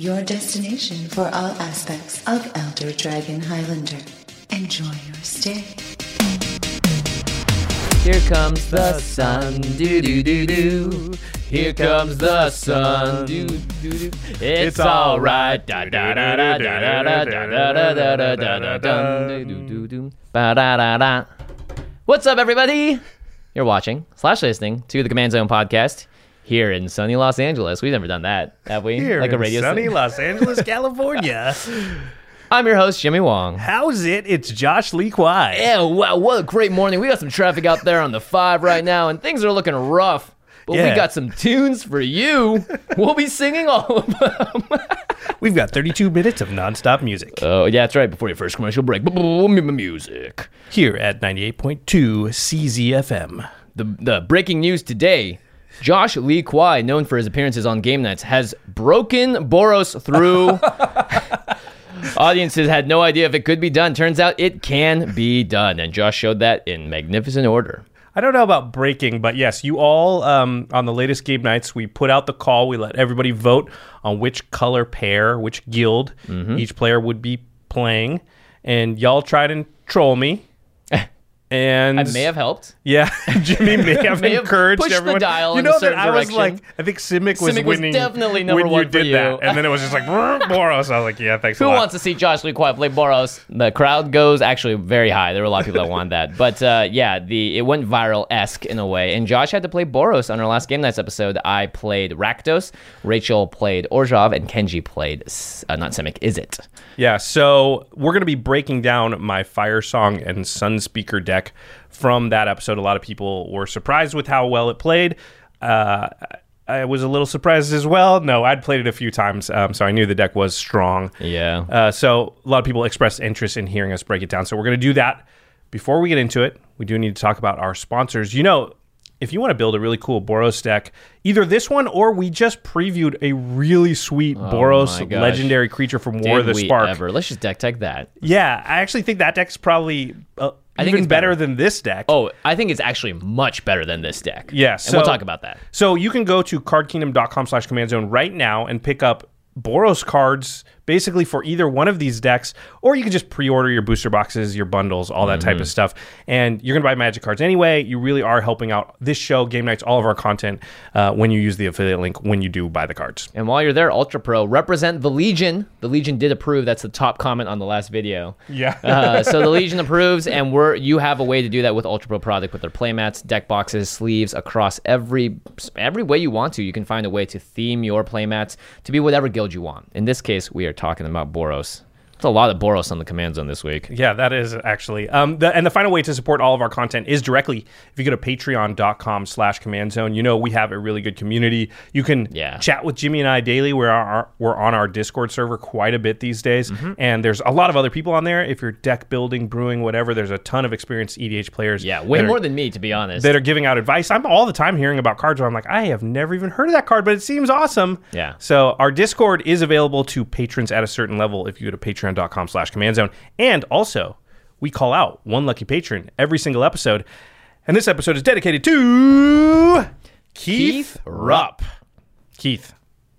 your destination for all aspects of Elder Dragon Highlander. Enjoy your stay. Here comes the sun, do do do do. Here comes the sun, do do do. It's alright, da da da da da da da da da da da da da da da da da. What's up, everybody? You're watching slash listening to the Command Zone podcast here in sunny Los Angeles. We've never done that, have we? Here like a in radio. sunny sta- Los Angeles, California. I'm your host, Jimmy Wong. How's it? It's Josh Lee Kwai. Yeah, wow, what a great morning. We got some traffic out there on the five right now, and things are looking rough. But we got some tunes for you. We'll be singing all of them. We've got 32 minutes of nonstop music oh, yeah, that's right. Before your first commercial break, music. here at 98.2 CZFM. The, the breaking news today Josh Lee Kwai, known for his appearances on Game Knights, has broken Boros through. Audiences had no idea if it could be done. Turns out it can be done. And Josh showed that in magnificent order. I don't know about breaking, but yes, you all um, on the latest Game Knights, we put out the call. We let everybody vote on which color pair, which guild Mm-hmm. each player would be playing, and y'all tried and troll me. And I may have helped. Yeah, Jimmy may have May have encouraged the everyone. dial you know that I was direction. like, I think Simic was Simic was winning. definitely number when one you did you. that, and then it was just like Boros. I was like, yeah, thanks Who a lot. wants to see Josh Lee Kwai play Boros? The crowd goes actually very high. There were a lot of people that wanted that, but uh, yeah, the it went viral esque in a way. And Josh had to play Boros on our last Game Knights episode. I played Rakdos, Rachel played Orzhov, and Kenji played uh, not Simic. Is it? Yeah, so we're going to be breaking down my Firesong and Sunspeaker deck from that episode. A lot of people were surprised with how well it played. Uh, I was a little surprised as well. No, I'd played it a few times, um, so I knew the deck was strong. Yeah. Uh, so a lot of people expressed interest in hearing us break it down. So we're going to do that. Before we get into it, we do need to talk about our sponsors. You know, if you want to build a really cool Boros deck, either this one or we just previewed a really sweet Oh Boros legendary creature from War of the Spark. ever? Let's just deck tech that. Yeah, I actually think that deck's probably uh, I think even it's better. better. than this deck. Oh, I think it's actually much better than this deck. Yeah, and we'll talk about that. So you can go to cardkingdom.com slash command zone right now and pick up Boros cards basically for either one of these decks, or you can just pre-order your booster boxes, your bundles, all that type of stuff. And you're gonna buy magic cards anyway. You really are helping out this show, Game Knights, all of our content uh, when you use the affiliate link when you do buy the cards. And while you're there, Ultra Pro, represent the Legion. The Legion did approve. That's the top comment on the last video. Yeah. uh, so the Legion approves, and we're you have a way to do that with Ultra Pro product with their playmats, deck boxes, sleeves across every every way you want to. You can find a way to theme your playmats to be whatever guild you want. In this case, we are talking about Boros. A lot of Boros on the command zone this week. Yeah, that is actually. Um, the, and the final way to support all of our content is directly if you go to patreon.com slash command zone. You know, we have a really good community. You can Yeah. chat with Jimmy and I daily. We're, our, we're on our Discord server quite a bit these days. Mm-hmm. And there's a lot of other people on there. If you're deck building, brewing, whatever, there's a ton of experienced EDH players. Yeah, way that are- more than me, to be honest. that are giving out advice. I'm all the time hearing about cards where I'm like, I have never even heard of that card, but it seems awesome. Yeah. So our Discord is available to patrons at a certain level if you go to patreon.com slash command zone. And also, we call out one lucky patron every single episode. And this episode is dedicated to Keith, Keith Rupp. Keith,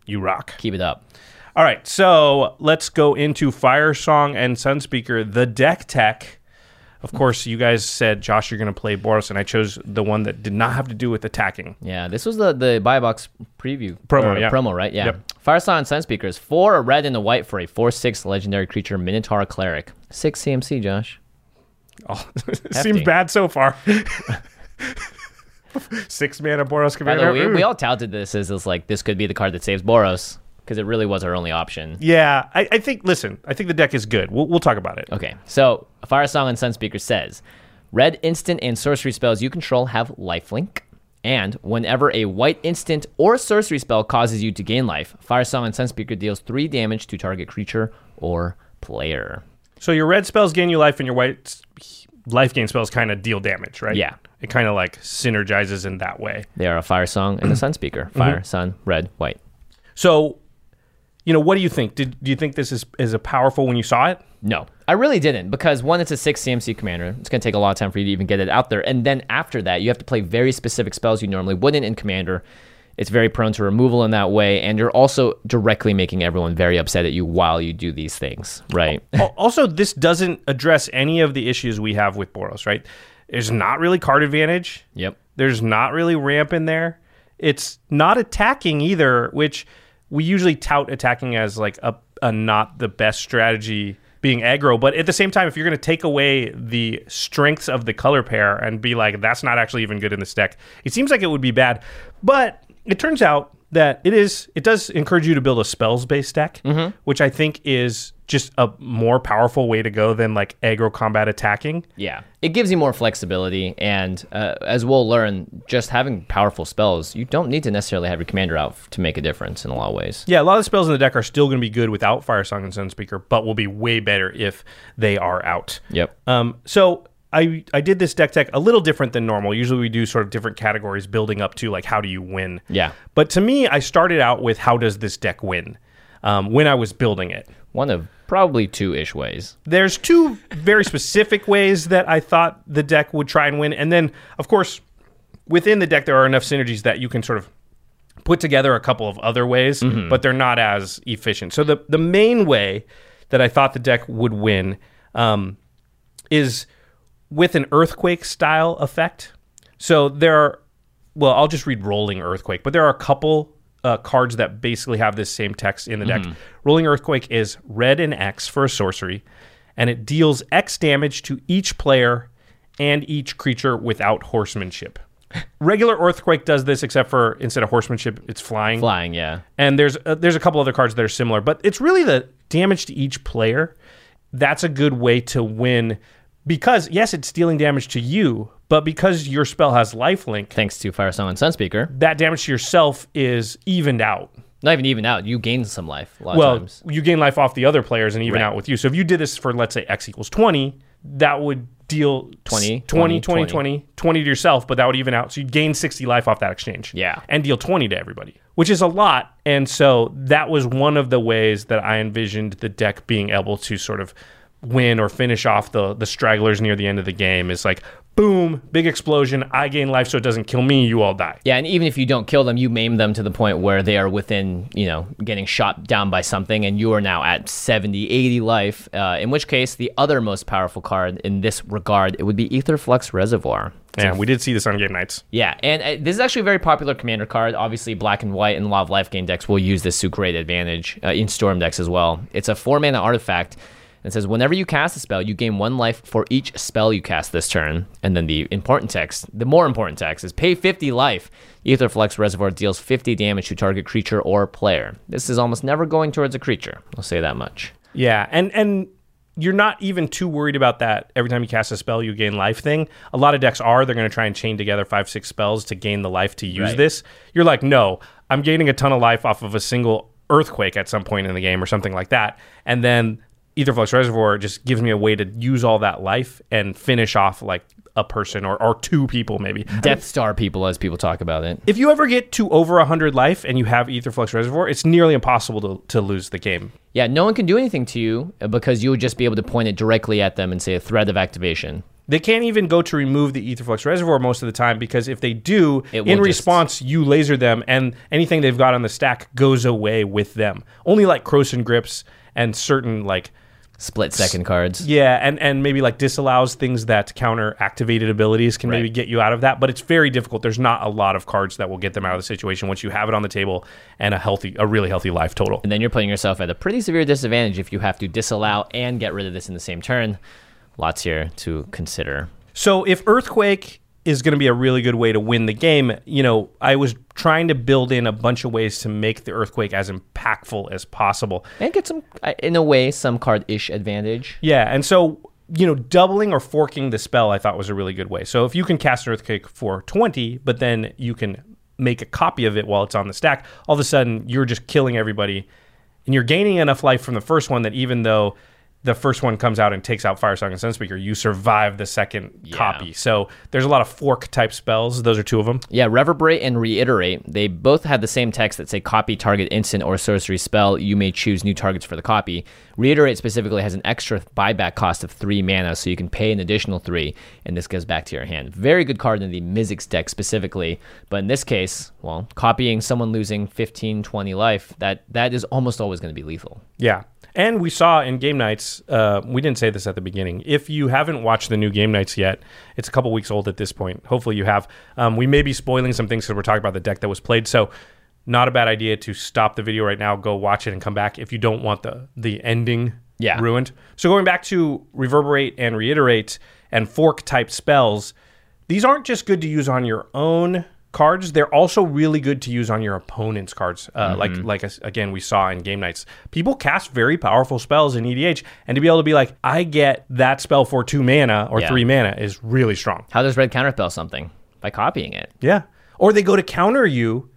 you rock. Keep it up. All right, so let's go into Firesong and Sunspeaker, the deck tech. Of course, you guys said, Josh, you're going to play Boros, and I chose the one that did not have to do with attacking. Yeah, this was the the buy box preview Promo, yeah. promo, right? Yeah. Yep. Firesong Sun Speakers, four a red and a white for a four six legendary creature Minotaur Cleric, six CMC. Josh. Oh, seems bad so far. Six mana Boros By the Commander. way, we, we all touted this as, as like this could be the card that saves Boros because it really was our only option. yeah, I, I think. Listen, I think the deck is good. We'll, we'll talk about it. Okay, so Firesong and Sunspeaker says, red instant and sorcery spells you control have lifelink, and whenever a white instant or sorcery spell causes you to gain life, Firesong and Sunspeaker deals three damage to target creature or player. So your red spells gain you life, and your white life gain spells kind of deal damage, right? Yeah. It kind of like synergizes in that way. They are a fire song and a sun speaker. Fire, mm-hmm. sun, red, white. So, you know, what do you think? Did do you think this is is a powerful when you saw it? No, I really didn't because one, it's a six CMC commander. It's going to take a lot of time for you to even get it out there. And then after that, you have to play very specific spells you normally wouldn't in commander. It's very prone to removal in that way. And you're also directly making everyone very upset at you while you do these things, right? Also, this doesn't address any of the issues we have with Boros, right? There's not really card advantage. yep. There's not really ramp in there. It's not attacking either, which we usually tout attacking as like a, a not the best strategy being aggro. But at the same time, if you're going to take away the strengths of the color pair and be like, that's not actually even good in this deck, it seems like it would be bad. But it turns out that it is, it does encourage you to build a spells based deck, mm-hmm. which I think is just a more powerful way to go than like aggro combat attacking. Yeah, it gives you more flexibility, and uh, as we'll learn, just having powerful spells, you don't need to necessarily have your commander out to make a difference in a lot of ways. Yeah, a lot of the spells in the deck are still going to be good without Firesong and Sunspeaker, but will be way better if they are out. Yep. Um, so I I did this deck tech a little different than normal. Usually we do sort of different categories building up to like how do you win. Yeah. But to me, I started out with how does this deck win um, when I was building it. One of probably two ish ways. There's two very specific ways that I thought the deck would try and win, and then of course within the deck there are enough synergies that you can sort of put together a couple of other ways, but they're not as efficient. So the the main way that I thought the deck would win um, is with an earthquake style effect. So there are, well, I'll just read Rolling Earthquake, but there are a couple uh, cards that basically have this same text in the deck. Rolling Earthquake is red and X for a sorcery, and it deals X damage to each player and each creature without horsemanship. Regular Earthquake does this, except for instead of horsemanship, it's flying. Flying, yeah. And there's uh, there's a couple other cards that are similar, but it's really the damage to each player. That's a good way to win because yes, it's dealing damage to you, but because your spell has lifelink, Thanks to Firesong and Sunspeaker. that damage to yourself is evened out. Not even even out. You gain some life a lot Well, of times. you gain life off the other players and even Right. out with you. So if you did this for let's say x equals 20, that would deal 20, 20, 20, 20, 20, 20 to yourself, but that would even out. So you'd gain 60 life off that exchange. Yeah. And deal 20 to everybody, which is a lot. And so that was one of the ways that I envisioned the deck being able to sort of win or finish off the the stragglers near the end of the game is like boom, big explosion, I gain life so it doesn't kill me, you all die. Yeah, and even if you don't kill them, you maim them to the point where they are within, you know, getting shot down by something, and you are now at 70, 80 life. Uh, in which case, the other most powerful card in this regard, it would be Aetherflux Reservoir. Yeah, we did see this on Game Knights. Yeah, and uh, this is actually a very popular commander card. Obviously, black and white and a lot of life gain decks will use this to great advantage uh, in storm decks as well. It's a four mana artifact. It says whenever you cast a spell, you gain one life for each spell you cast this turn. And then the important text, the more important text, is pay 50 life. Aetherflux Reservoir deals 50 damage to target creature or player. This is almost never going towards a creature. I'll say that much. Yeah, and and you're not even too worried about that. Every time you cast a spell, you gain life thing. A lot of decks are. They're going to try and chain together five, six spells to gain the life to use Right. this. You're like, no, I'm gaining a ton of life off of a single earthquake at some point in the game or something like that, and then Aetherflux Reservoir just gives me a way to use all that life and finish off like a person or, or two people maybe. Death Star people, as people talk about it. If you ever get to over 100 life and you have Aetherflux Reservoir, it's nearly impossible to, to lose the game. Yeah, no one can do anything to you uh, because you would just be able to point it directly at them and say a threat of activation. They can't even go to remove the Aetherflux reservoir most of the time because if they do, in just- response, you laser them and anything they've got on the stack goes away with them. Only like Krosan Grips and certain like Split second cards. yeah, and and maybe like disallows things that counter activated abilities can maybe get you out of that, but it's very difficult. There's not a lot of cards that will get them out of the situation once you have it on the table and a healthy, a really healthy life total. And then you're putting yourself at a pretty severe disadvantage if you have to disallow and get rid of this in the same turn. Lots here to consider. So if Earthquake is going to be a really good way to win the game, you know, I was trying to build in a bunch of ways to make the Earthquake as impactful as possible. And get some, uh, in a way, some card ish advantage. Yeah, and so you know, doubling or forking the spell I thought was a really good way. So if you can cast an Earthquake for 20, but then you can make a copy of it while it's on the stack, all of a sudden you're just killing everybody and you're gaining enough life from the first one that even though the first one comes out and takes out Firesong and Sunspeaker, you survive the second copy. So there's a lot of fork type spells. Those are two of them. Yeah, Reverberate and Reiterate, they both have the same text that say copy target instant or sorcery spell. You may choose new targets for the copy. Reiterate specifically has an extra buyback cost of three mana, so you can pay an additional three, and this goes back to your hand. Very good card in the Mizzix deck specifically, but in this case, well, copying someone losing 15, 20 life, that that is almost always going to be lethal. Yeah. And we saw in Game Knights, uh, we didn't say this at the beginning. If you haven't watched the new Game Knights yet, it's a couple weeks old at this point. Hopefully you have. Um, we may be spoiling some things because we're talking about the deck that was played. So, not a bad idea to stop the video right now, go watch it, and come back if you don't want the the ending Yeah. ruined. So, going back to reverberate and reiterate and fork type spells, these aren't just good to use on your own cards they're also really good to use on your opponent's cards uh, like Mm-hmm. like us- again we saw in Game Knights people cast very powerful spells in edh and to be able to be like i get that spell for two mana or Yeah. three mana is really strong How does red counterspell something? By copying it. yeah or they go to counter you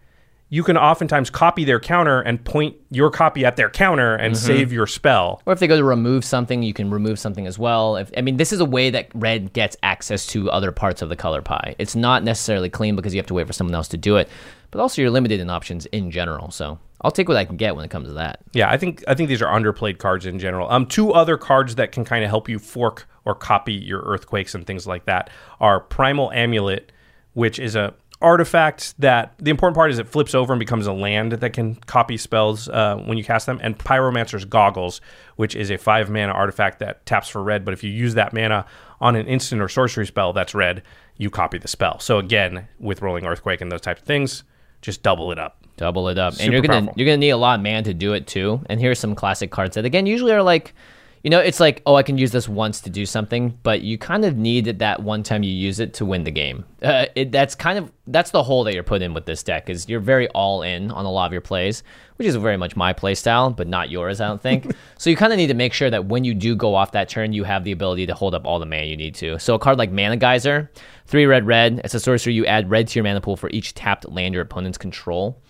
you can oftentimes copy their counter and point your copy at their counter and Mm-hmm. save your spell Or if they go to remove something, you can remove something as well. If, I mean, this is a way that red gets access to other parts of the color pie. It's not necessarily clean because you have to wait for someone else to do it, but also you're limited in options in general. So I'll take what I can get when it comes to that. Yeah, I think I think these are underplayed cards in general. Um, two other cards that can kind of help you fork or copy your earthquakes and things like that are Primal Amulet, which is a artifact that the important part is it flips over and becomes a land that can copy spells uh, when you cast them, and Pyromancer's Goggles, which is a five mana artifact that taps for red, but if you use that mana on an instant or sorcery spell that's red, you copy the spell. So again, with Rolling Earthquake and those types of things, just double it up. Double it up, Super and you're gonna powerful. you're gonna need a lot of mana to do it too. And here's some classic cards that again usually are like, you know, it's like oh I can use this once to do something, but you kind of need it that one time you use it to win the game. Uh, it, that's kind of that's the hole that you're put in with this deck is you're very all in on a lot of your plays, which is very much my play style, but not yours, I don't think. so you kind of need to make sure that when you do go off that turn, you have the ability to hold up all the mana you need to. So a card like Mana Geyser, three red red, it's a sorcery you add red to your mana pool for each tapped land your opponents control.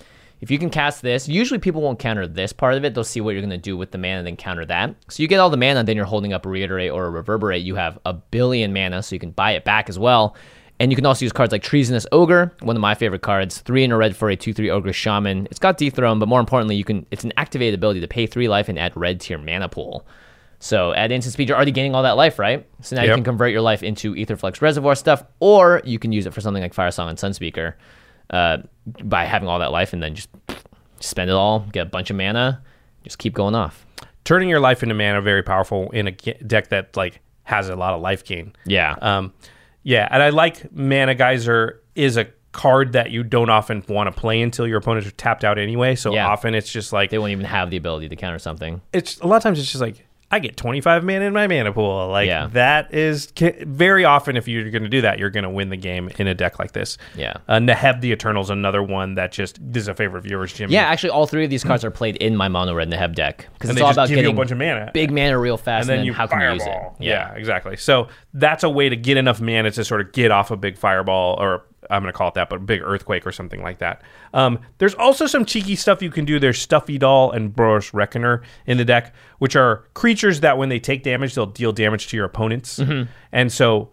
If you can cast this, usually people won't counter this part of it. They'll see what you're going to do with the mana and then counter that. So you get all the mana, then you're holding up a Reiterate or a Reverberate. You have a billion mana, so you can buy it back as well. And you can also use cards like Treasonous Ogre, one of my favorite cards. Three in a red for a 2 3 Ogre Shaman. It's got Dethrone, but more importantly, you can it's an activated ability to pay three life and add red to your mana pool. So at instant speed, you're already gaining all that life, right? So now you can convert your life into Aetherflux Reservoir stuff, or you can use it for something like Firesong and Sunspeaker uh, by having all that life and then just spend it all, get a bunch of mana, just keep going off. turning your life into mana very powerful in a deck that like has a lot of life gain. Yeah. Um, yeah, and I like Mana Geyser is a card that you don't often want to play until your opponents are tapped out anyway. So Yeah. often it's just like they won't even have the ability to counter something. it's a lot of times it's just like I get 25 mana in my mana pool. Like Yeah. that is very often if you're going to do that, you're going to win the game in a deck like this. Yeah. Uh, Neheb the Eternal's another one that just this is a favorite of yours, Jimmy. Yeah, actually, all three of these cards are played in my mono red Neheb deck because it's all about give you a bunch of mana. big mana real fast, and then, you how can you use it? fireball. Yeah. exactly. So that's a way to get enough mana to sort of get off a big fireball, or I'm going to call it that, but a big earthquake or something like that. Um, there's also some cheeky stuff you can do. There's Stuffy Doll and Boros Reckoner in the deck, which are creatures that when they take damage, they'll deal damage to your opponents. Mm-hmm. And so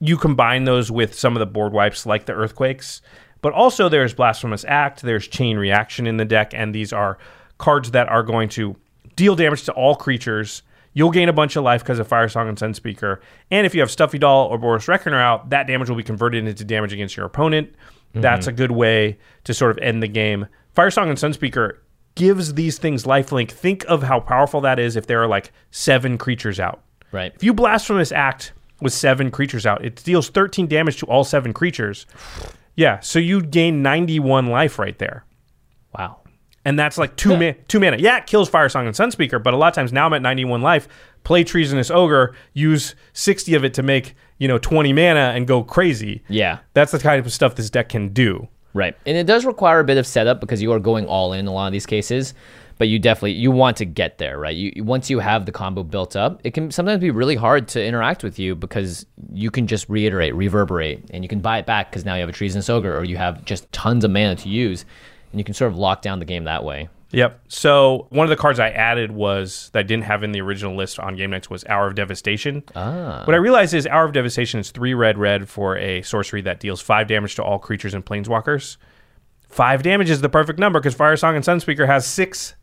you combine those with some of the board wipes like the earthquakes but also there's blasphemous act there's chain reaction in the deck and these are cards that are going to deal damage to all creatures you'll gain a bunch of life because of Firesong and Sunspeaker. and if you have stuffy doll or boros reckoner out that damage will be converted into damage against your opponent that's mm-hmm. a good way to sort of end the game Firesong and Sunspeaker gives these things lifelink think of how powerful that is if there are like seven creatures out Right. if you blasphemous act with seven creatures out, it deals 13 damage to all seven creatures. Yeah, so you gain 91 life right there. Wow. And that's like two, ma- two mana. Yeah, it kills Firesong and Sunspeaker, but a lot of times now I'm at 91 life. Play Treasonous Ogre, use 60 of it to make, you know, 20 mana and go crazy. Yeah. That's the kind of stuff this deck can do. Right. And it does require a bit of setup because you are going all in a lot of these cases, but you definitely you want to get there, right? You once you have the combo built up, it can sometimes be really hard to interact with you because you can just reiterate, reverberate, and you can buy it back because now you have a treasonous ogre or you have just tons of mana to use, and you can sort of lock down the game that way. Yep. So one of the cards I added was that I didn't have in the original list on Game Knights was Hour of Devastation. Ah. What I realized is Hour of Devastation is three red red for a sorcery that deals five damage to all creatures and planeswalkers. Five damage is the perfect number because Firesong and Sunspeaker has six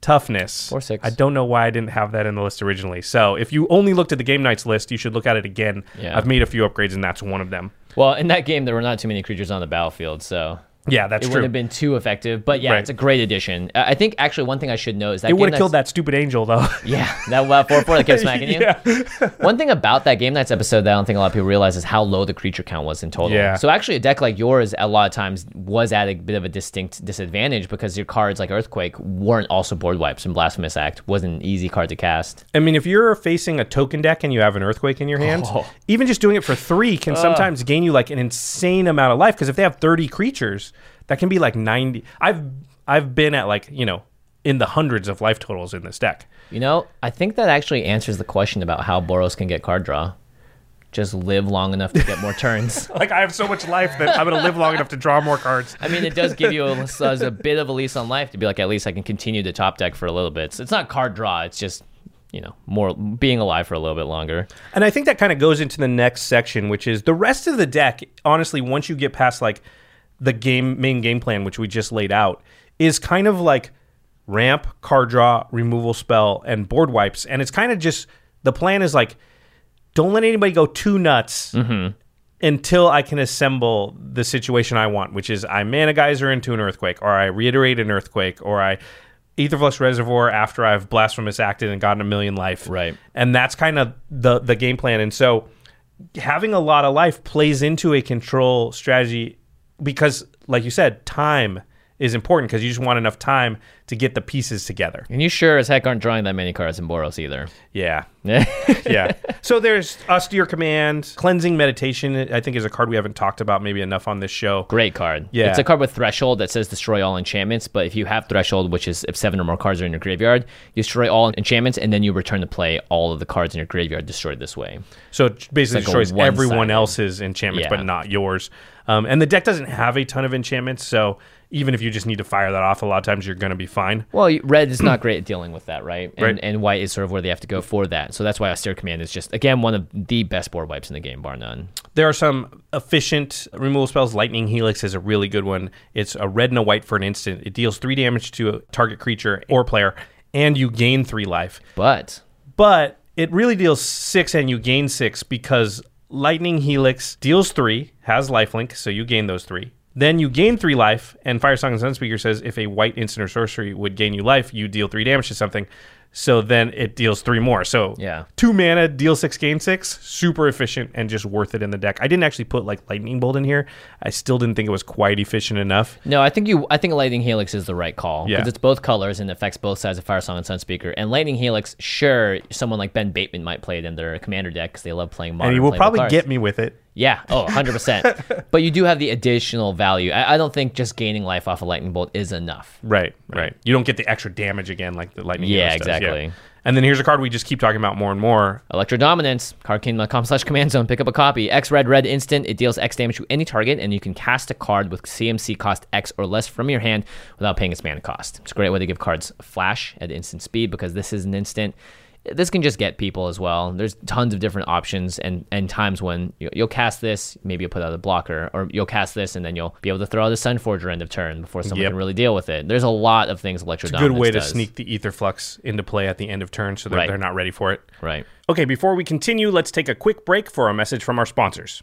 toughness. Four, six. I don't know why I didn't have that in the list originally. So if you only looked at the Game Knights list, you should look at it again. Yeah. I've made a few upgrades and that's one of them. Well, in that game, there were not too many creatures on the battlefield, so Yeah, that's it true. It wouldn't have been too effective. But yeah, Right. it's a great addition. I I think actually one thing I should know is that it would have killed that stupid angel though. Yeah, that uh, four four that kept smacking you. yeah. One thing about that Game Knights episode that I don't think a lot of people realize is how low the creature count was in total. Yeah. So actually, a deck like yours a lot of times was at a bit of a distinct disadvantage because your cards like Earthquake weren't also board wipes, and Blasphemous Act wasn't an easy card to cast. I mean, if you're facing a token deck and you have an earthquake in your hand, Oh. even just doing it for three can sometimes gain you like an insane amount of life. Because if they have 30 creatures, that can be like 90. I've I've been at like you know in the hundreds of life totals in this deck. You know, I think that actually answers the question about how Boros can get card draw. Just live long enough to get more turns. Like I have so much life that I'm gonna live long enough to draw more cards. I mean, it does give you a, a bit of a lease on life to be like, at least I can continue to top deck for a little bit. So it's not card draw. It's just, you know, more being alive for a little bit longer. And I think that kind of goes into the next section, which is the rest of the deck. Honestly, once you get past like the game main game plan, which we just laid out, is kind of like ramp, card draw, removal spell, and board wipes. And it's kind of just the plan is like, don't let anybody go too nuts mm-hmm. until I can assemble the situation I want, which is I mana geyser into an earthquake, or I reiterate an earthquake, or I Aetherflux Reservoir after I've blasphemous acted and gotten a million life. Right. And that's kind of the the game plan. And so having a lot of life plays into a control strategy because like you said, time is important because you just want enough time to get the pieces together. And you sure as heck aren't drawing that many cards in Boros either. Yeah. Yeah. So there's austere command, cleansing meditation. I think is a card we haven't talked about maybe enough on this show. Great card. Yeah. It's a card with threshold that says destroy all enchantments, but if you have threshold, which is if seven or more cards are in your graveyard, you destroy all enchantments and then you return to play all of the cards in your graveyard destroyed this way. So it basically like destroys everyone else's enchantments, Yeah. but not yours. Um, and the deck doesn't have a ton of enchantments, so even if you just need to fire that off, a lot of times you're going to be fine. Well, red is not great at dealing with that, right? And, Right. and white is sort of where they have to go for that. So that's why austere command is just again one of the best board wipes in the game, bar none. There are some efficient removal spells. Lightning Helix is a really good one. It's a red and a white for an instant. It deals three damage to a target creature or player, and you gain three life. But But it really deals six and you gain six because Lightning Helix deals three, has lifelink, so you gain those three. Then you gain three life, and Firesong and Sunspeaker says if a white instant or sorcery would gain you life, you deal three damage to something. So then it deals three more. So Yeah. two mana, deal six, gain six, super efficient and just worth it in the deck. I didn't actually put like Lightning Bolt in here. I still didn't think it was quite efficient enough. no, I think you I think Lightning Helix is the right call Yeah. because it's both colors and affects both sides of Firesong and Sunspeaker. And Lightning Helix, sure, someone like Ben Bateman might play it in their commander deck because they love playing modern. And he will probably cards. get me with it. Yeah. Oh, 100%. but you do have the additional value. I, I don't think just gaining life off a lightning bolt is enough. Right, right. You don't get the extra damage again like the Lightning Yeah, exactly. And then here's a card we just keep talking about more and more. Electrodominance, cardkingdom.com slash command zone. Pick up a copy. X red red instant. It deals X damage to any target, and you can cast a card with CMC cost X or less from your hand without paying its mana cost. It's a great way to give cards flash at instant speed because this is an instant. This can just get people as well. There's tons of different options and, and times when you- you'll cast this, maybe you'll put out a blocker, or you'll cast this and then you'll be able to throw out a Sunforger end of turn before someone Yep. can really deal with it. There's a lot of things Electro It's a Good way to sneak the Aetherflux into play at the end of turn so that Right. they're not ready for it. Right. Okay, before we continue, let's take a quick break for a message from our sponsors.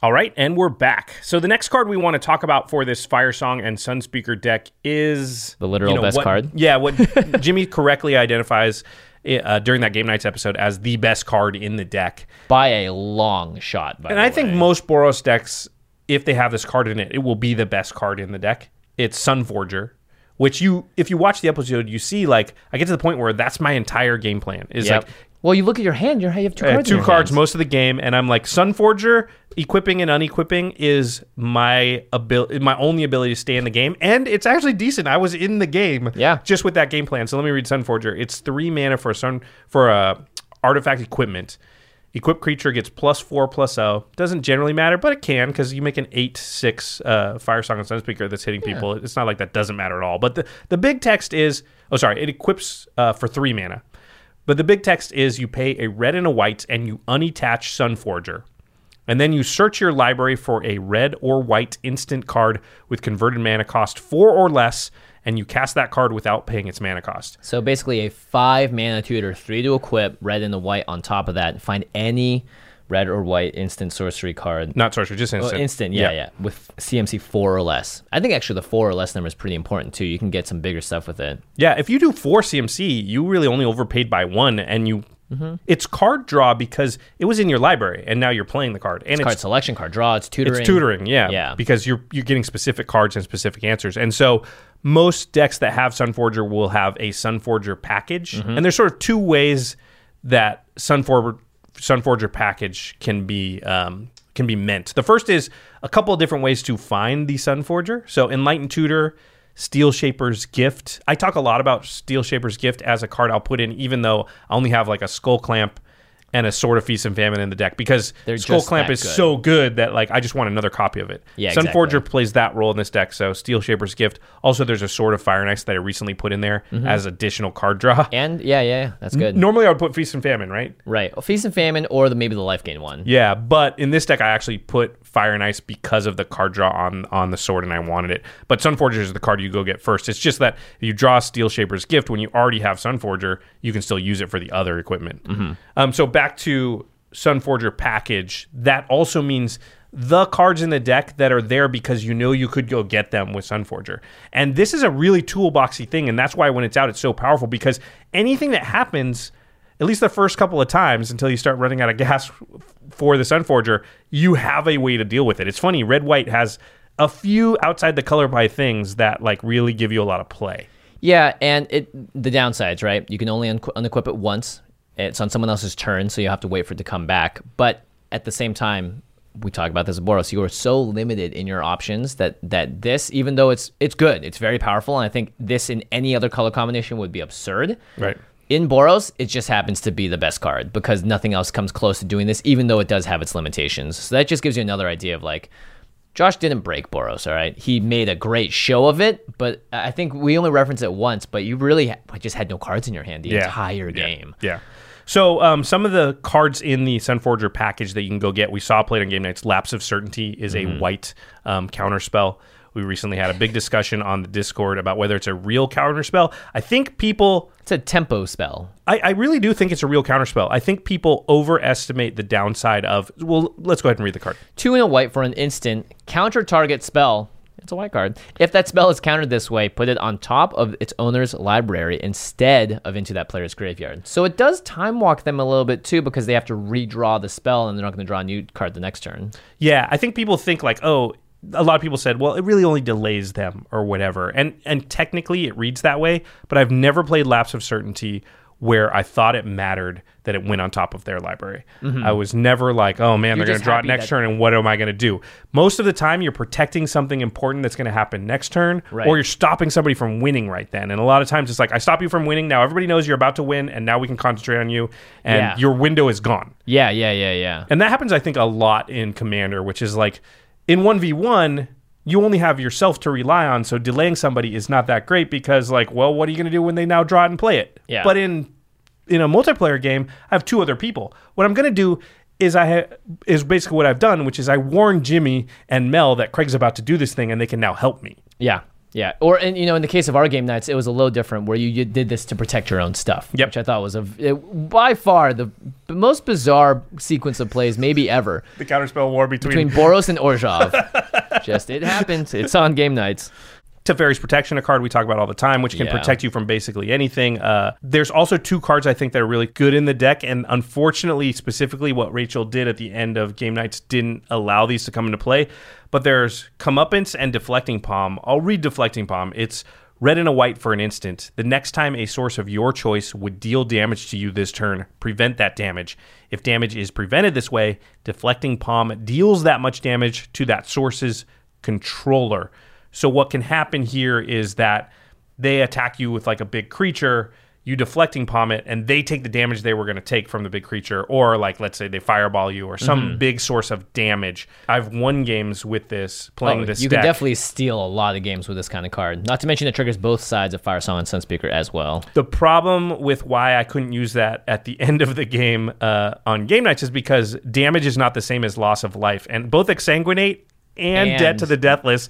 All right, and we're back. So the next card we want to talk about for this Firesong and Sunspeaker deck is The literal best what- card? Yeah, what Jimmy correctly identifies uh, during that Game Knights episode as the best card in the deck. By a long shot. By And I think most Boros decks, if they have this card in it, it will be the best card in the deck. It's Sunforger, which you, if you watch the episode, you see like I get to the point where that's my entire game plan. Is Yep. like well, you look at your hand. You're, have two I have cards. in two your cards hands. most of the game, and I'm like Sunforger equipping and unequipping is my ability, my only ability to stay in the game, and it's actually decent. I was in the game, Yeah. just with that game plan. So let me read Sunforger. It's three mana for a sun for a artifact equipment. Equipped creature gets plus four plus O. Doesn't generally matter, but it can because you make an eight six uh, Firesong and Sunspeaker that's hitting people. It's not like that doesn't matter at all. But the the big text is oh sorry, it equips uh, for three mana. But the big text is you pay a red and a white and you unattach Sunforger. And then you search your library for a red or white instant card with converted mana cost four or less, and you cast that card without paying its mana cost. So basically, a five mana tutor, three to equip, red and a white on top of that. Find any red or white instant sorcery card. Not sorcery, just Oh, instant. instant, yeah, yeah, with CMC four or less. I think actually the four or less number is pretty important too. You can get some bigger stuff with it. Yeah, if you do four CMC, you really only overpaid by one, and you. Mm-hmm. It's card draw because it was in your library, and now you're playing the card, and It's it's card selection, card draw. It's tutoring. It's tutoring, yeah. Yeah. Because you're you're getting specific cards and specific answers. And so most decks that have Sunforger will have a Sunforger package. Mm-hmm. And there's sort of two ways that Sunforger Sunforger package can be um, can be meant. The first is a couple of different ways to find the Sunforger. So Enlightened Tutor, Steelshaper's Gift. I talk a lot about Steelshaper's Gift as a card I'll put in, even though I only have like a Skullclamp and a Sword of Feast and Famine in the deck because They're Skullclamp is good. so good that like I just want another copy of it. Yeah, Sunforger exactly. plays that role in this deck. So Steelshaper's Gift. Also, there's a Sword of Fire and Ice that I recently put in there Mm-hmm. as additional card draw. And yeah, yeah, yeah, that's good. Normally, I would put Feast and Famine, right? Right. Well, Feast and Famine or the maybe the life gain one. Yeah, but in this deck, I actually put Fire and Ice because of the card draw on on the sword, and I wanted it. But Sunforger is the card you go get first. It's just that if you draw Steelshaper's Gift when you already have Sunforger, you can still use it for the other equipment. Um, so back to Sunforger package. That also means the cards in the deck that are there because you know you could go get them with Sunforger. And this is a really toolboxy thing, and that's why when it's out, it's so powerful because anything that happens at least the first couple of times until you start running out of gas for the Sunforger, you have a way to deal with it. It's funny, red white has a few outside the color by things that like really give you a lot of play. Yeah, and it the downsides, right? You can only un- unequip it once. It's on someone else's turn, so you have to wait for it to come back. But at the same time, we talk about this at Boros. You are so limited in your options that that this, even though it's it's good, it's very powerful, and I think this in any other color combination would be absurd. Right. In Boros, it just happens to be the best card because nothing else comes close to doing this, even though it does have its limitations. So that just gives you another idea of like, Josh didn't break Boros, all right? He made a great show of it, but I think we only reference it once, but you really just had no cards in your hand the entire game. Yeah. yeah. So um, some of the cards in the Sunforger package that you can go get, we saw played on Game Knights. Lapse of Certainty is a white um, counter spell. We recently had a big discussion on the Discord about whether it's a real counter spell. I think people It's a tempo spell. I, I really do think it's a real counter spell. I think people overestimate the downside of. Well, let's go ahead and read the card. Two in a white for an instant, counter target spell. It's a white card. If that spell is countered this way, put it on top of its owner's library instead of into that player's graveyard. So it does time walk them a little bit too because they have to redraw the spell and they're not going to draw a new card the next turn. Yeah, I think people think like, oh, a lot of people said, well, it really only delays them or whatever, and and technically it reads that way. But I've never played Lapse of Certainty where I thought it mattered that it went on top of their library. Mm-hmm. I was never like, oh man, You're they're going to draw it next that- turn, and what am I going to do? Most of the time, you're protecting something important that's going to happen next turn, Right. or you're stopping somebody from winning right then. And a lot of times, it's like I stop you from winning. Now everybody knows you're about to win, and now we can concentrate on you, and Yeah. your window is gone. Yeah, yeah, yeah, yeah. And that happens, I think, a lot in Commander, which is like in 1v1, you only have yourself to rely on. So delaying somebody is not that great because, like, well, what are you going to do when they now draw it and play it? Yeah. But in in a multiplayer game, I have two other people. What I'm going to do is I ha- is basically what I've done, which is I warn Jimmy and Mel that Craig's about to do this thing, and they can now help me. Yeah. Yeah, or and you know, in the case of our Game Knights, it was a little different, where you, you did this to protect your own stuff, Yep. which I thought was a it, by far the b- most bizarre sequence of plays maybe ever The counterspell war between Boros and Orzhov. Just it happens. It's on Game Knights. Teferi's Protection, a card we talk about all the time, which can Yeah. protect you from basically anything. Uh, there's also two cards I think that are really good in the deck, and unfortunately, specifically what Rachel did at the end of Game Knights didn't allow these to come into play. But there's Comeuppance and Deflecting Palm. I'll read Deflecting Palm. It's red and a white for an instant. The next time a source of your choice would deal damage to you this turn, prevent that damage. If damage is prevented this way, Deflecting Palm deals that much damage to that source's controller. So what can happen here is that they attack you with like a big creature, you deflecting palm it, and they take the damage they were going to take from the big creature, or like let's say they fireball you or some Mhm. big source of damage. I've won games with this playing Oh, this. you deck. can definitely steal a lot of games with this kind of card. Not to mention it triggers both sides of Firesong and Sunspeaker as well. The problem with why I couldn't use that at the end of the game uh, on Game Knights is because damage is not the same as loss of life, and both exsanguinate and, debt to the deathless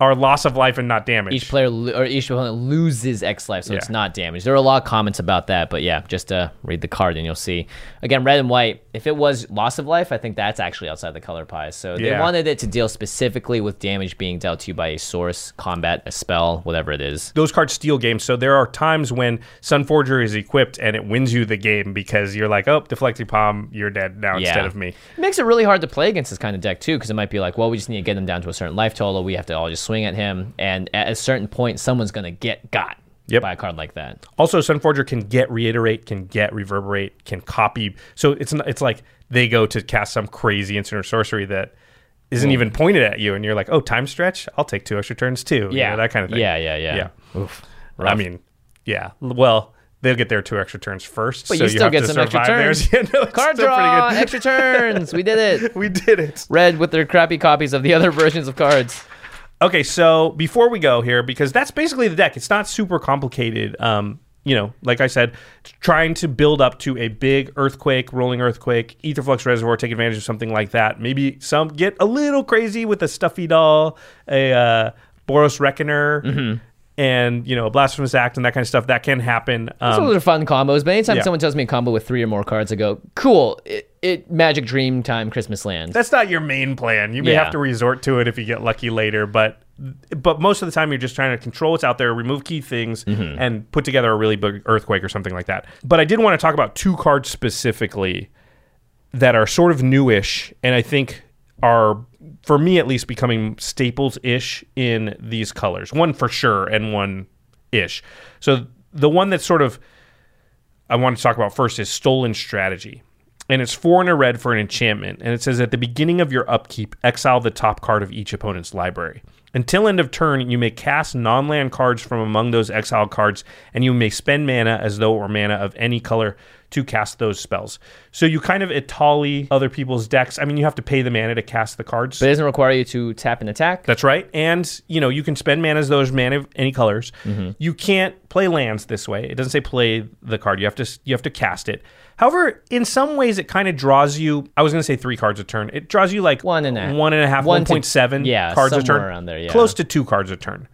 are loss of life and not damage. Each player lo- or each opponent loses X life, so it's not damage. There are a lot of comments about that, but yeah, just uh, read the card and you'll see. Again, red and white. If it was loss of life, I think that's actually outside the color pie. So they Yeah. wanted it to deal specifically with damage being dealt to you by a source, combat, a spell, whatever it is. those cards steal games. So there are times when Sunforger is equipped and it wins you the game because you're like, oh, deflecting palm, you're dead now instead of me. It makes it really hard to play against this kind of deck too, because it might be like, well, we just need to get them down to a certain life total. We have to all just swing at him, and at a certain point, someone's gonna get got by a card like that. Also, Sunforger can get reiterate, can get reverberate, can copy. So it's not, it's like they go to cast some crazy instant or sorcery that isn't even pointed at you, and you're like, oh, time stretch, I'll take two extra turns too. You Yeah. know, that kind of thing. Yeah, yeah, yeah. yeah. Oof. I mean, yeah. Well, they'll get their two extra turns first, But so you still have get to some extra turns. Yeah, no, Card draw, extra turns. We did it. we did it. Red with their crappy copies of the other versions of cards. Okay, so before we go here, because that's basically the deck, it's not super complicated. Um, you know, like I said, trying to build up to a big earthquake, rolling earthquake, Aetherflux Reservoir, take advantage of something like that. Maybe some get a little crazy with a stuffy doll, a uh, Boros Reckoner, Mm-hmm. And you know, a Blasphemous Act and that kind of stuff. That can happen. Um, Those are fun combos, but anytime yeah. someone tells me a combo with three or more cards, I go, cool. It, it Magic Dream Time Christmas Land. That's not your main plan. You may Yeah. have to resort to it if you get lucky later, but but most of the time you're just trying to control what's out there, remove key things, Mm-hmm. and put together a really big earthquake or something like that. But I did want to talk about two cards specifically that are sort of newish, and I think are for me at least becoming staples ish in these colors. One for sure, and one ish. So the one that's sort of I want to talk about first is Stolen Strategy. And it's four in a red for an enchantment. And it says at the beginning of your upkeep, exile the top card of each opponent's library. Until end of turn, you may cast non land cards from among those exiled cards, and you may spend mana as though it were mana of any color to cast those spells. So you kind of Etali other people's decks. I mean, you have to pay the mana to cast the cards. But it doesn't require you to tap and attack. That's right. And, you know, you can spend mana as those mana of any colors. Mm-hmm. You can't play lands this way. It doesn't say play the card. You have to you have to cast it. However, in some ways it kind of draws you I was going to say 3 cards a turn. It draws you like One and a- one and a half, one to- 1.7 yeah, cards a turn. around there, yeah. Close to 2 cards a turn.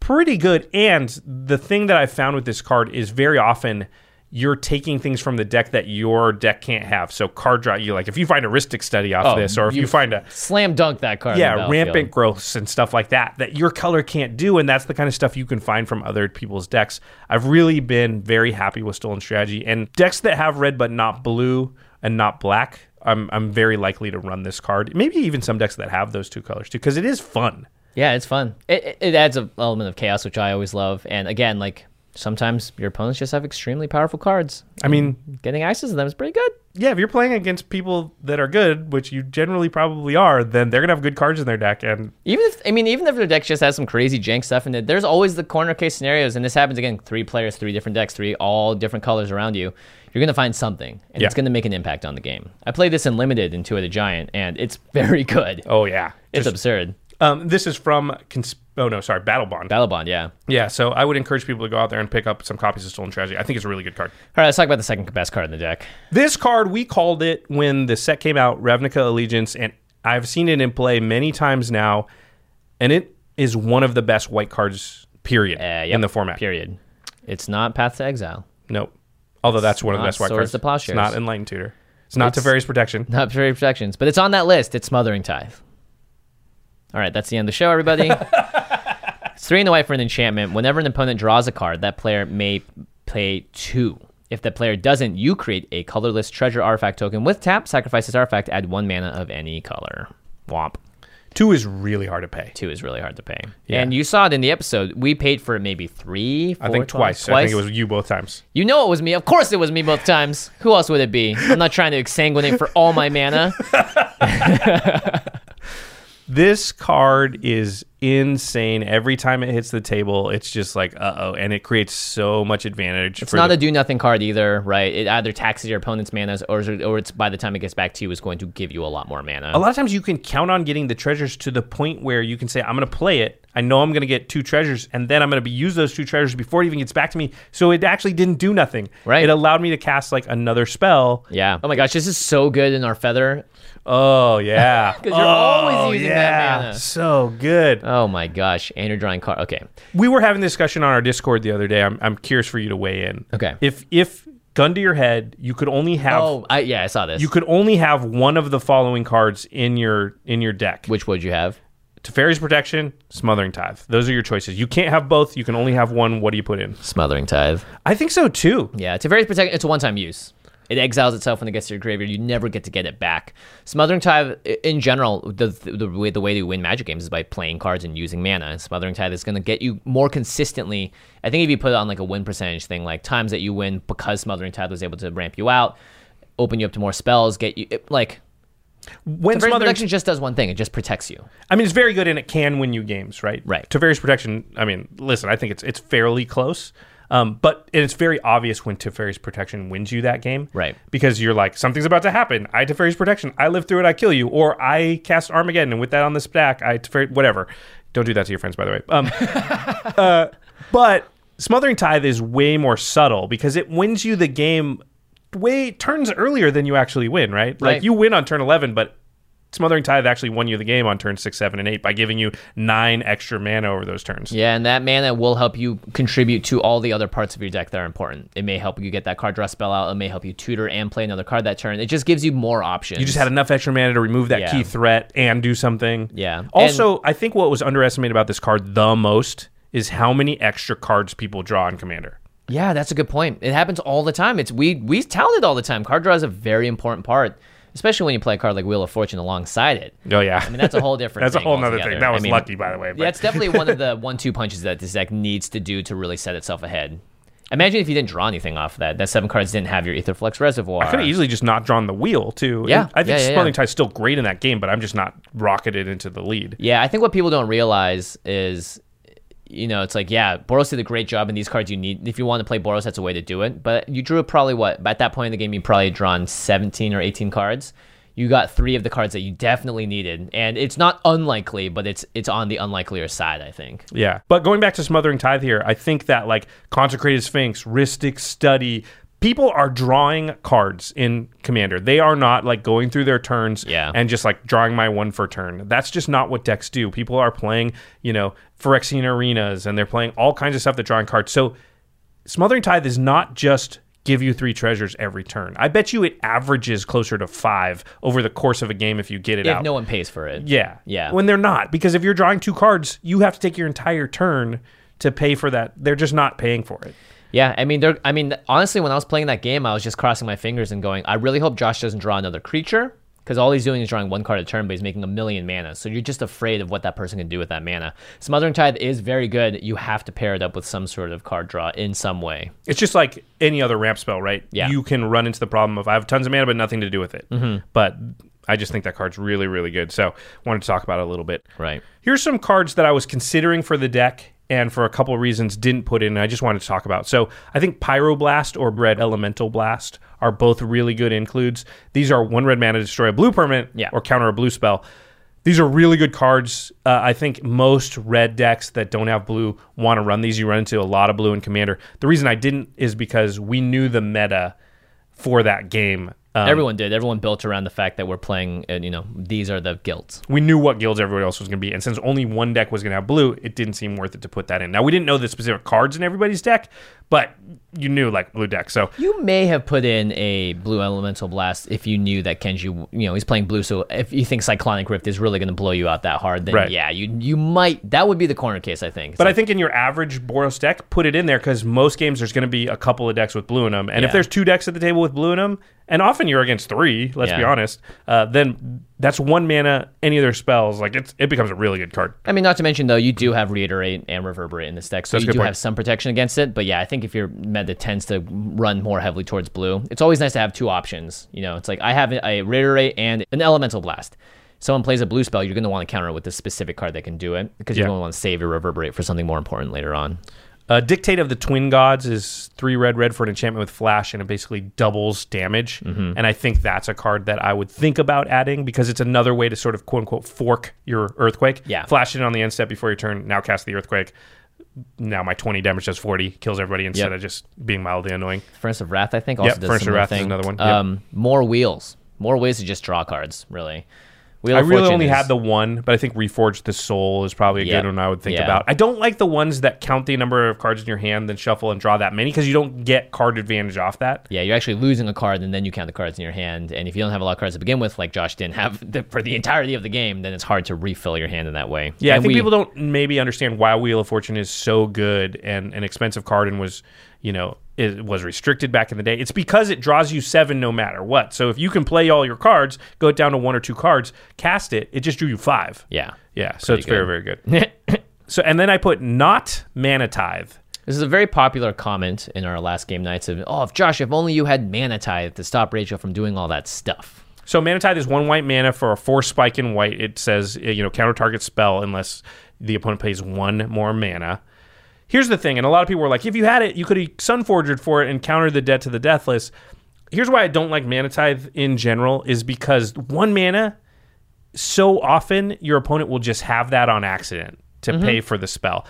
Pretty good. And the thing that I found with this card is very often you're taking things from the deck that your deck can't have. So card draw, you like if you find a Rhystic study off Oh, this, or if you, you find a Slam dunk that card. yeah, rampant growths and stuff like that that your color can't do, and that's the kind of stuff you can find from other people's decks. I've really been very happy with Stolen Strategy and decks that have red but not blue and not black. I'm I'm very likely to run this card. Maybe even some decks that have those two colors too, because it is fun. Yeah, it's fun. It, it, it adds an element of chaos, which I always love. And again, like sometimes your opponents just have extremely powerful cards. I mean, getting access to them is pretty good. Yeah, if you're playing against people that are good, which you generally probably are, then they're gonna have good cards in their deck, and Even if I mean, even if their deck just has some crazy jank stuff in it, there's always the corner case scenarios, and this happens again. Three players, three different decks, three all different colors around you. You're gonna find something, and Yeah. it's gonna make an impact on the game. I played this in limited in Two-Headed Giant, and it's very good. oh yeah, It's Just- absurd. Um, this is from Cons- oh no, sorry, Battlebond. Battle Bond, yeah. Yeah, so I would encourage people to go out there and pick up some copies of Stolen Strategy. I think it's a really good card. All right, let's talk about the second best card in the deck. This card, we called it when the set came out, Ravnica Allegiance, and I've seen it in play many times now, and it is one of the best white cards, period, Uh, yep, in the format. Period. It's not Path to Exile. Nope. Although that's one of the best white cards. Plowshares. It's not Enlightened Tutor. It's not It's- Teferi's Protection. Not very protections, but it's on that list. It's Smothering Tithe. All right, that's the end of the show, everybody. three in the white for an enchantment. Whenever an opponent draws a card, that player may play two. If the player doesn't, you create a colorless treasure artifact token with tap, sacrifice this artifact, add one mana of any color. Womp. Two is really hard to pay. Two is really hard to pay. Yeah. And you saw it in the episode. We paid for it maybe three, four I think times. twice. I think it was you both times. You know it was me. Of course it was me both times. Who else would it be? I'm not trying to exsanguinate for all my mana. This card is insane. Every time it hits the table, it's just like, uh oh. And it creates so much advantage. It's for not the- a do nothing card either, right? It either taxes your opponent's mana or, or it's by the time it gets back to you is going to give you a lot more mana. A lot of times you can count on getting the treasures to the point where you can say, I'm going to play it. I know I'm going to get two treasures, and then I'm going to use those two treasures before it even gets back to me. So it actually didn't do nothing. Right. It allowed me to cast like another spell. Yeah. Oh my gosh, this is so good in our feather. Oh, yeah. 'Cause you're always oh, using that yeah. mana. So good. Oh my gosh, and you're drawing card. Okay. We were having a discussion on our Discord the other day. I'm, I'm curious for you to weigh in. Okay. If, if gun to your head, you could only have. Oh, I, yeah, I saw this. You could only have one of the following cards in your in your deck. Which would you have? Teferi's Protection, Smothering Tithe. Those are your choices. You can't have both. You can only have one. What do you put in? Smothering Tithe. I think so too. Yeah, a very. It's a one-time use. It exiles itself when it gets to your graveyard. You never get to get it back. Smothering Tithe, in general, the the way the way to win Magic games is by playing cards and using mana. And Smothering Tithe is going to get you more consistently. I think if you put it on like a win percentage thing, like times that you win because Smothering Tithe was able to ramp you out, open you up to more spells, get you it, like. When Smothering, Protection just does one thing. It just protects you. I mean, it's very good and it can win you games, right? Right. Teferi's Protection. I mean, listen, I think it's it's fairly close. Um, but it's very obvious when Teferi's Protection wins you that game. Right. Because you're like, something's about to happen. I Teferi's Protection. I live through it. I kill you. Or I cast Armageddon. And with that on the stack, I Teferi, whatever. Don't do that to your friends, by the way. Um, uh, but Smothering Tithe is way more subtle because it wins you the game way turns earlier than you actually win, right? Like Right. you win on turn 11, but Smothering Tithe actually won you the game on turn 6, 7, and 8 by giving you 9 extra mana over those turns. Yeah, and that mana will help you contribute to all the other parts of your deck that are important. It may help you get that card draw spell out. It may help you tutor and play another card that turn. It just gives you more options. You just had enough extra mana to remove that Yeah. key threat and do something. Yeah. Also, I think what was underestimated about this card the most is how many extra cards people draw in Commander. Yeah, that's a good point. It happens all the time. It's we we tout it all the time. Card draw is a very important part, especially when you play a card like Wheel of Fortune alongside it. Oh, yeah. I mean, that's a whole different. That's a whole nother altogether. thing. That I was mean, lucky, by the way. but- Yeah, it's definitely one of the one-two punches that this deck needs to do to really set itself ahead. Imagine if you didn't draw anything off of that. That seven cards didn't have your Aetherflux Reservoir. I could have easily just not drawn the wheel, too. Yeah. And I think Yeah, yeah, yeah. Still great in that game, but I'm just not rocketed into the lead. Yeah, I think what people don't realize is, you know, it's like, yeah, Boros did a great job in these cards you need. If you want to play Boros, that's a way to do it. But you drew probably what? At that point in the game, you probably drawn 17 or 18 cards. You got three of the cards that you definitely needed. And it's not unlikely, but it's it's on the unlikelier side, I think. Yeah. But going back to Smothering Tithe here, I think that like Consecrated Sphinx, Rhystic Study, people are drawing cards in Commander. They are not like going through their turns Yeah. and just like drawing my one for turn. That's just not what decks do. People are playing, you know, Phyrexian arenas and they're playing all kinds of stuff that drawing cards. So Smothering Tithe is not just give you three treasures every turn. I bet you it averages closer to five over the course of a game if you get it If out. no one pays for it. Yeah. Yeah. When they're not. Because if you're drawing two cards, you have to take your entire turn to pay for that. They're just not paying for it. Yeah, I mean, they're, I mean, honestly, when I was playing that game, I was just crossing my fingers and going, I really hope Josh doesn't draw another creature because all he's doing is drawing one card a turn, but he's making a million mana. So you're just afraid of what that person can do with that mana. Smothering Tithe is very good. You have to pair it up with some sort of card draw in some way. It's just like any other ramp spell, right? Yeah. You can run into the problem of I have tons of mana but nothing to do with it. Mhm. But I just think that card's really, really good. So wanted to talk about it a little bit. Right. Here's some cards that I was considering for the deck and for a couple of reasons didn't put in and I just wanted to talk about. So I think Pyroblast or Red Elemental Blast are both really good includes. These are one red mana to destroy a blue permanent Yeah. or counter a blue spell. These are really good cards. Uh, I think most red decks that don't have blue want to run these. You run into a lot of blue in Commander. The reason I didn't is because we knew the meta for that game Um, Everyone did. Everyone built around the fact that we're playing. Uh, you know, these are the guilds. we knew what guilds everybody else was going to be, and since only one deck was going to have blue, it didn't seem worth it to put that in. Now we didn't know the specific cards in everybody's deck, but you knew like blue deck. So You may have put in a blue elemental blast if you knew that Kenji, you know, he's playing blue. So if you think Cyclonic Rift is really going to blow you out that hard, then Right. yeah, you you might. That would be the corner case, I think. But I think in your average Boros deck, put it in there because most games there's going to be a couple of decks with blue in them, and if there's two decks at the table with blue in them, and often you're against three, let's be honest, uh, then that's one mana. Any of their spells, like it's it becomes a really good card. I mean, not to mention though, you do have reiterate and reverberate in this deck, so That's you do point. have some protection against it. But yeah, I think if your meta tends to run more heavily towards blue, it's always nice to have two options. You know, it's like I have a reiterate and an elemental blast. Someone plays a blue spell, you're going to want to counter it with a specific card that can do it because you're going to want to save your reverberate for something more important later on. Uh, Dictate of the Twin Gods is three red red for an enchantment with flash, and it basically doubles damage. Mm-hmm. And I think that's a card that I would think about adding because it's another way to sort of quote unquote fork your Earthquake. Yeah. Flash it on the end step before your turn. Now cast the Earthquake. Now my 20 damage does 40, kills everybody instead Yep. of just being mildly annoying. Furnace of Wrath, I think, also Yep, does Furnace of Wrath is another one. Yep. Um, more wheels, more ways to just draw cards. Really, Wheel I really Fortune only is- had the one, but I think Reforged the Soul is probably a good one I would think Yeah. about. I don't like the ones that count the number of cards in your hand, then shuffle and draw that many because you don't get card advantage off that. Yeah, you're actually losing a card, and then you count the cards in your hand. And if you don't have a lot of cards to begin with, like Josh didn't have the, for the entirety of the game, then it's hard to refill your hand in that way. Yeah, I think we- people don't maybe understand why Wheel of Fortune is so good and an expensive card and was, you know, it was restricted back in the day. It's because it draws you seven no matter what. So if you can play all your cards, go it down to one or two cards, cast it, it just drew you five. Yeah. Yeah, so it's Pretty very, very good. so and then I put not mana tithe. This is a very popular comment in our last Game Knights of, oh, if Josh, if only you had Mana Tithe to stop Rachel from doing all that stuff. So mana tithe is one white mana for a Force Spike in white. It says uh, you know counter target spell unless the opponent pays one more mana. Here's the thing, and a lot of people were like, if you had it, you could have Sunforged for it and countered the debt to the deathless. Here's why I don't like mana tithe in general is because one mana, so often your opponent will just have that on accident to Mm-hmm. pay for the spell.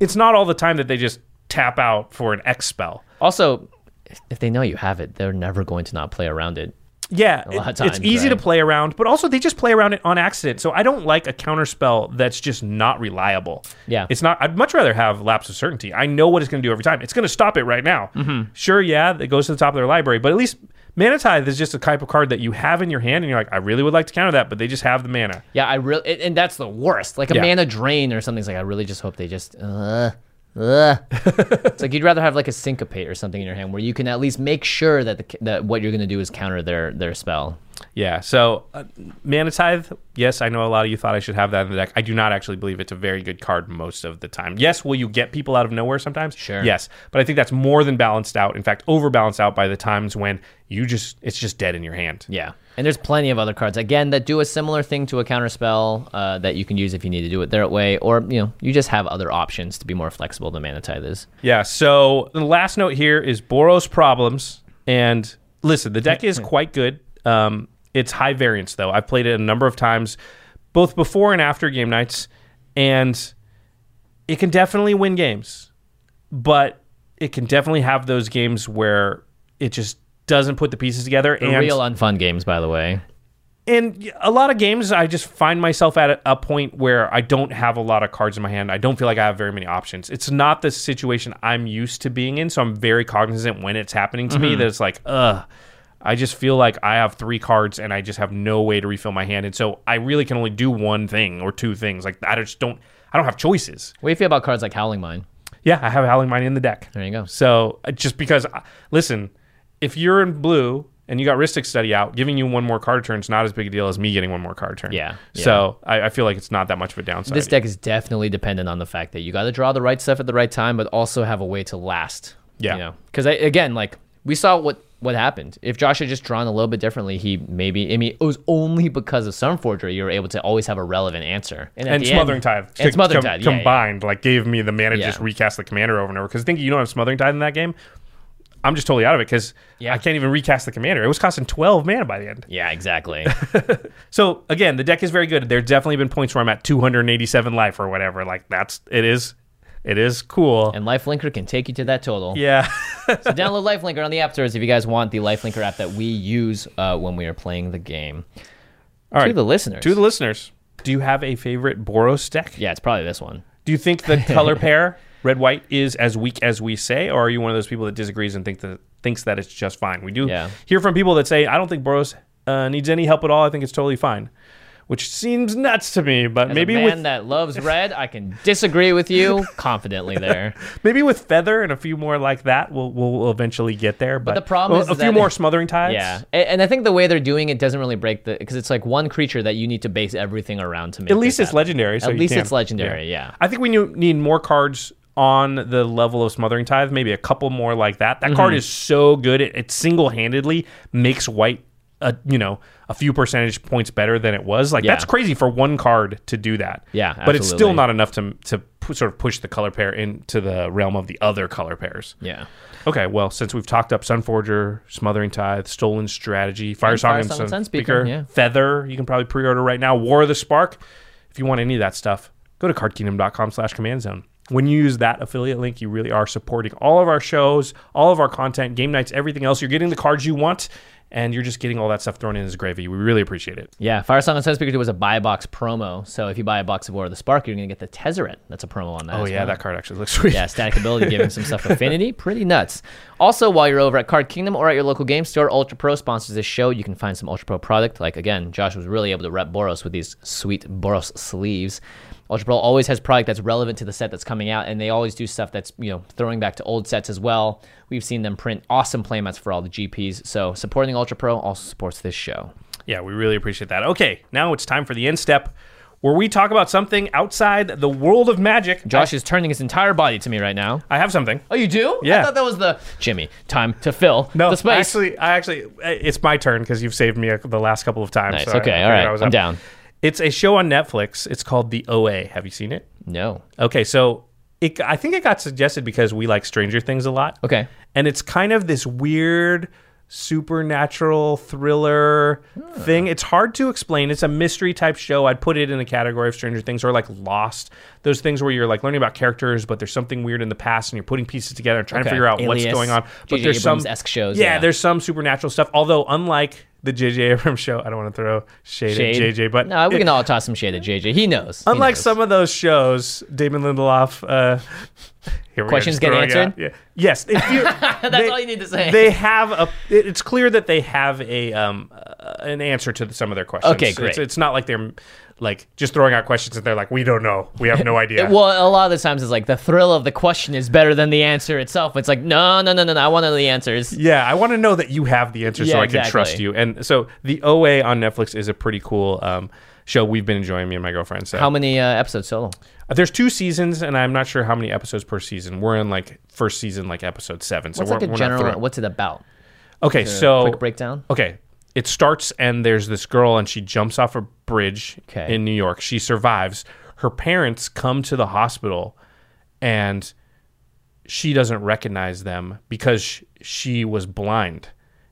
It's not all the time that they just tap out for an X spell. Also, if- if they know you have it, they're never going to not play around it. Yeah, A lot of it- it's times, easy to play around, but also they just play around it on accident. So I don't like a counter spell that's just not reliable. Yeah. it's not. I'd much rather have lapse of certainty. I know what it's going to do every time. It's going to stop it right now. Mm-hmm. Sure, yeah, it goes to the top of their library, but at least Mana Tithe is just a type of card that you have in your hand, and you're like, I really would like to counter that, but they just have the mana. Yeah, I really, and that's the worst. Like a Yeah. mana drain or something's like, I really just hope they just, uh. It's like you'd rather have like a syncopate or something in your hand where you can at least make sure that the, that what you're going to do is counter their their spell. Yeah. So, uh, Mana Tithe, yes, I know a lot of you thought I should have that in the deck. I do not actually believe it's a very good card most of the time. Yes, will you get people out of nowhere sometimes? Sure. Yes, but I think that's more than balanced out. In fact, overbalanced out by the times when you just it's just dead in your hand. Yeah, and there's plenty of other cards again that do a similar thing to a counter spell uh, that you can use if you need to do it their way, or you know you just have other options to be more flexible than mana tithe is. Yeah. So the last note here is Boros problems. And listen, the deck is quite good. Um, it's high variance though. I've played it a number of times, both before and after Game Knights, and it can definitely win games, but it can definitely have those games where it just doesn't put the pieces together. They're and real unfun games, by the way. and a lot of games, I just find myself at a, point where I don't have a lot of cards in my hand. I don't feel like I have very many options. It's not the situation I'm used to being in, so I'm very cognizant when it's happening to me that it's like, ugh. I just feel like I have three cards and I just have no way to refill my hand, and so I really can only do one thing or two things. Like I just don't. I don't have choices. What do you feel about cards like Howling Mine? Yeah, I have Howling Mine in the deck. There you go. So uh, just because, uh, listen, if you're in blue and you got Rhystic Study out, giving you one more card turn is not as big a deal as me getting one more card turn. Yeah, yeah. So I, I feel like it's not that much of a downside. This deck is definitely dependent on the fact that you got to draw the right stuff at the right time, but also have a way to last. Yeah. You know, because again, like we saw what what happened. If Josh had just drawn a little bit differently, he maybe. I mean, it was only because of Sunforger you were able to always have a relevant answer. and the Smothering end- Tithe. And Smothering com- Tithe yeah, yeah. combined, like gave me the mana to Yeah. just recast the commander over and over. Because think you don't have Smothering Tithe in that game, I'm just totally out of it because Yeah. I can't even recast the commander. It was costing 12 mana by the end. Yeah, exactly. So again, the deck is very good. There's definitely been points where I'm at 287 life or whatever. Like that's it is. It is cool. And Lifelinker can take you to that total. yeah. So download Lifelinker on the App Stores if you guys want the Lifelinker app that we use uh, when we are playing the game. All To the listeners. To the listeners. Do you have a favorite Boros deck? Yeah, it's probably this one. Do you think the color pair red white is as weak as we say, or are you one of those people that disagrees and think that thinks that it's just fine? We do Yeah. hear from people that say I don't think Boros uh, needs any help at all. I think it's totally fine, which seems nuts to me. But As maybe a man with that loves red, I can disagree with you confidently there. maybe with feather and a few more like that, we'll we'll eventually get there. But, the problem well, is a few more smothering tithes. Yeah, and I think the way they're doing it doesn't really break the because it's like one creature that you need to base everything around to make. At least it's happen. legendary. So At least can. it's legendary. Yeah. I think we need more cards on the level of Smothering Tithe, maybe a couple more like that. That Mm-hmm. card is so good. It, it single handedly makes white, a, you know, a few percentage points better than it was. Like, Yeah. that's crazy for one card to do that. Yeah, But it's still not enough to, to pu- sort of push the color pair into the realm of the other color pairs. Yeah. Okay, well, since we've talked up Sunforger, Smothering Tithe, Stolen Strategy, Firesong and Song and Sun Sunspeaker, Speaker, yeah. Feather, you can probably pre-order right now. War of the Spark. If you want any of that stuff, go to cardkingdom.com slash command zone. When you use that affiliate link, you really are supporting all of our shows, all of our content, Game Knights, everything else. You're getting the cards you want, and you're just getting all that stuff thrown in as gravy. We really appreciate it. Yeah, Firesong and Sunspeaker 2 was a buy box promo. So if you buy a box of War of the Spark, you're going to get the Tezzeret. That's a promo on that. Oh, yeah, well. that card actually looks sweet. Yeah, static ability giving some stuff affinity. Pretty nuts. Also, while you're over at Card Kingdom or at your local game store, Ultra Pro sponsors this show. You can find some Ultra Pro product. Like, again, Josh was really able to rep Boros with these sweet Boros sleeves. Ultra Pro always has product that's relevant to the set that's coming out, and they always do stuff that's, you know, throwing back to old sets as well. We've seen them print awesome playmats for all the GPs. So, supporting Ultra Pro also supports this show. Yeah, we really appreciate that. Okay, now it's time for the end step where we talk about something outside the world of magic. Josh is turning his entire body to me right now. I have something. Oh, you do? Yeah. I thought that was the Jimmy time to fill No, the space. actually, I actually, it's my turn because you've saved me a, the last couple of times. Nice. so Okay, I all figured right, I was I'm up. down. It's a show on Netflix. It's called The OA. Have you seen it? no. Okay, so it, I think it got suggested because we like Stranger Things a lot. Okay. and it's kind of this weird supernatural thriller thing. It's hard to explain. It's a mystery type show. I'd put it in the category of Stranger Things or like Lost. Those things where you're like learning about characters, but there's something weird in the past, and you're putting pieces together and trying to figure out what's going on. But there's some Abrams-esque shows, Yeah, yeah. there's some supernatural stuff. Although unlike the J.J. Abrams show, I don't want to throw shade, Shade. at J.J. But no, we can all toss some shade at JJ. He knows. He Unlike knows. some of those shows, Damon Lindelof. Uh, here we are Questions get answered? out- Yeah. Yes, if you- That's all you need to say. They have a. it- It's clear that they have a um uh, an answer to some of their questions. Okay, It's- great. It's, not like they're like just throwing out questions and they're like, we don't know, we have no idea. Well, a lot of the times it's like the thrill of the question is better than the answer itself. It's like no, no, no, no, no. I want to know the answers. yeah, I want to know that you have the answer so Yeah, I can trust you. And so the OA on Netflix is a pretty cool um, show. We've been enjoying me and my girlfriend. So How many uh, episodes total? Uh, There's two seasons, and I'm not sure how many episodes per season. We're in like first season, like episode seven. So What's we're, like a we're not through general? it. What's it about? Okay, so quick breakdown. Okay, it starts and there's this girl and she jumps off a bridge Okay. in New York. She survives. Her parents come to the hospital, and she doesn't recognize them because sh- she was blind,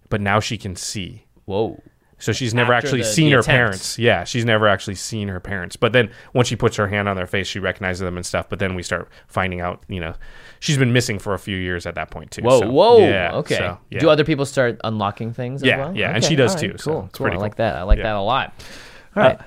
but now she can see. Whoa. So she's never After actually the- seen the her attempt. parents. Yeah, she's never actually seen her parents. But then once she puts her hand on their face, she recognizes them and stuff. But then we start finding out, you know, she's been missing for a few years at that point too. Whoa, So, whoa. Yeah, okay. so, yeah. Do other people start unlocking things? as Yeah, well? yeah, and she does too, so Cool, it's cool. pretty I cool. like that. I like Yeah. that a lot. All right.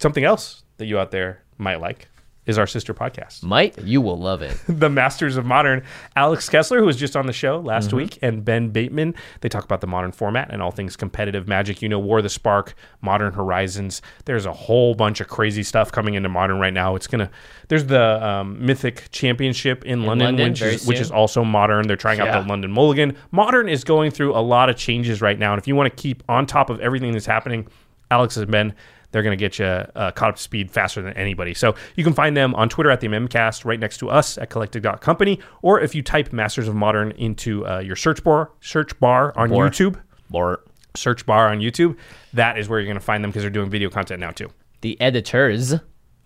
Something else that you out there might like is our sister podcast, Might you will love it. The Masters of Modern. Alex Kessler, who was just on the show last Mm-hmm. week, and Ben Bateman. They talk about the modern format and all things competitive magic. You know, War the Spark, Modern Horizons. There's a whole bunch of crazy stuff coming into Modern right now. It's gonna. There's the um, Mythic Championship in, London, London, which is which is also Modern. They're trying out Yeah. the London Mulligan. Modern is going through a lot of changes right now, and if you want to keep on top of everything that's happening, Alex has been. They're going to get you uh, caught up to speed faster than anybody. So you can find them on Twitter at the MMCast, right next to us at Collective.company, or if you type Masters of Modern into uh, your search bar, search bar on Bar. YouTube, Or search bar on YouTube, that is where you're going to find them because they're doing video content now too. the editors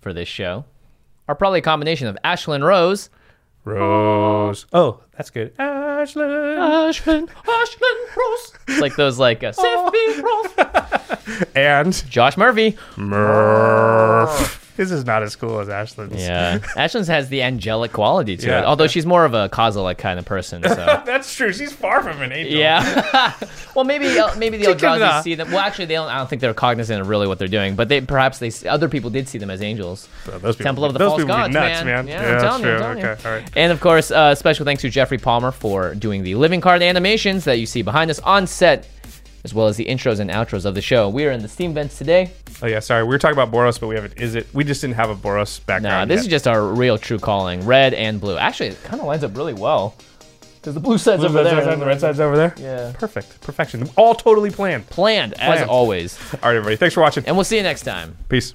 for this show are probably a combination of Ashlyn Rose, Rose. Oh, that's good. Ashley. Ashlyn, Ashlyn Rose. It's like those like uh, Siffy Rose. And Josh Murphy. Murph. This is not as cool as Ashland's. Yeah, Ashland's has the angelic quality to Yeah. it. Although she's more of a Kozilek kind of person. So That's true. She's far from an angel. yeah. well, maybe uh, maybe the Eldrazi see them. Well, actually, they don't. I don't think they're cognizant of really what they're doing. But they perhaps they other people did see them as angels. So those people, Temple of the those False Gods, nuts, man. man. Yeah, Yeah, I'm that's telling you, I'm true. telling you. okay, all right. And of course, uh, special thanks to Jeffrey Palmer for doing the living card animations that you see behind us on set, as well as the intros and outros of the show. We are in the Steam vents today. Oh yeah, sorry. We were talking about Boros, but we haven't. Is it? We just didn't have a Boros background. Nah, this yet. is just our real true calling, red and blue. Actually, it kind of lines up really well because the blue side's over Blue side's there, outside, the red side's over there. Yeah. perfect, perfection. All totally planned. planned as always. All right, everybody. Thanks for watching. And we'll see you next time. Peace.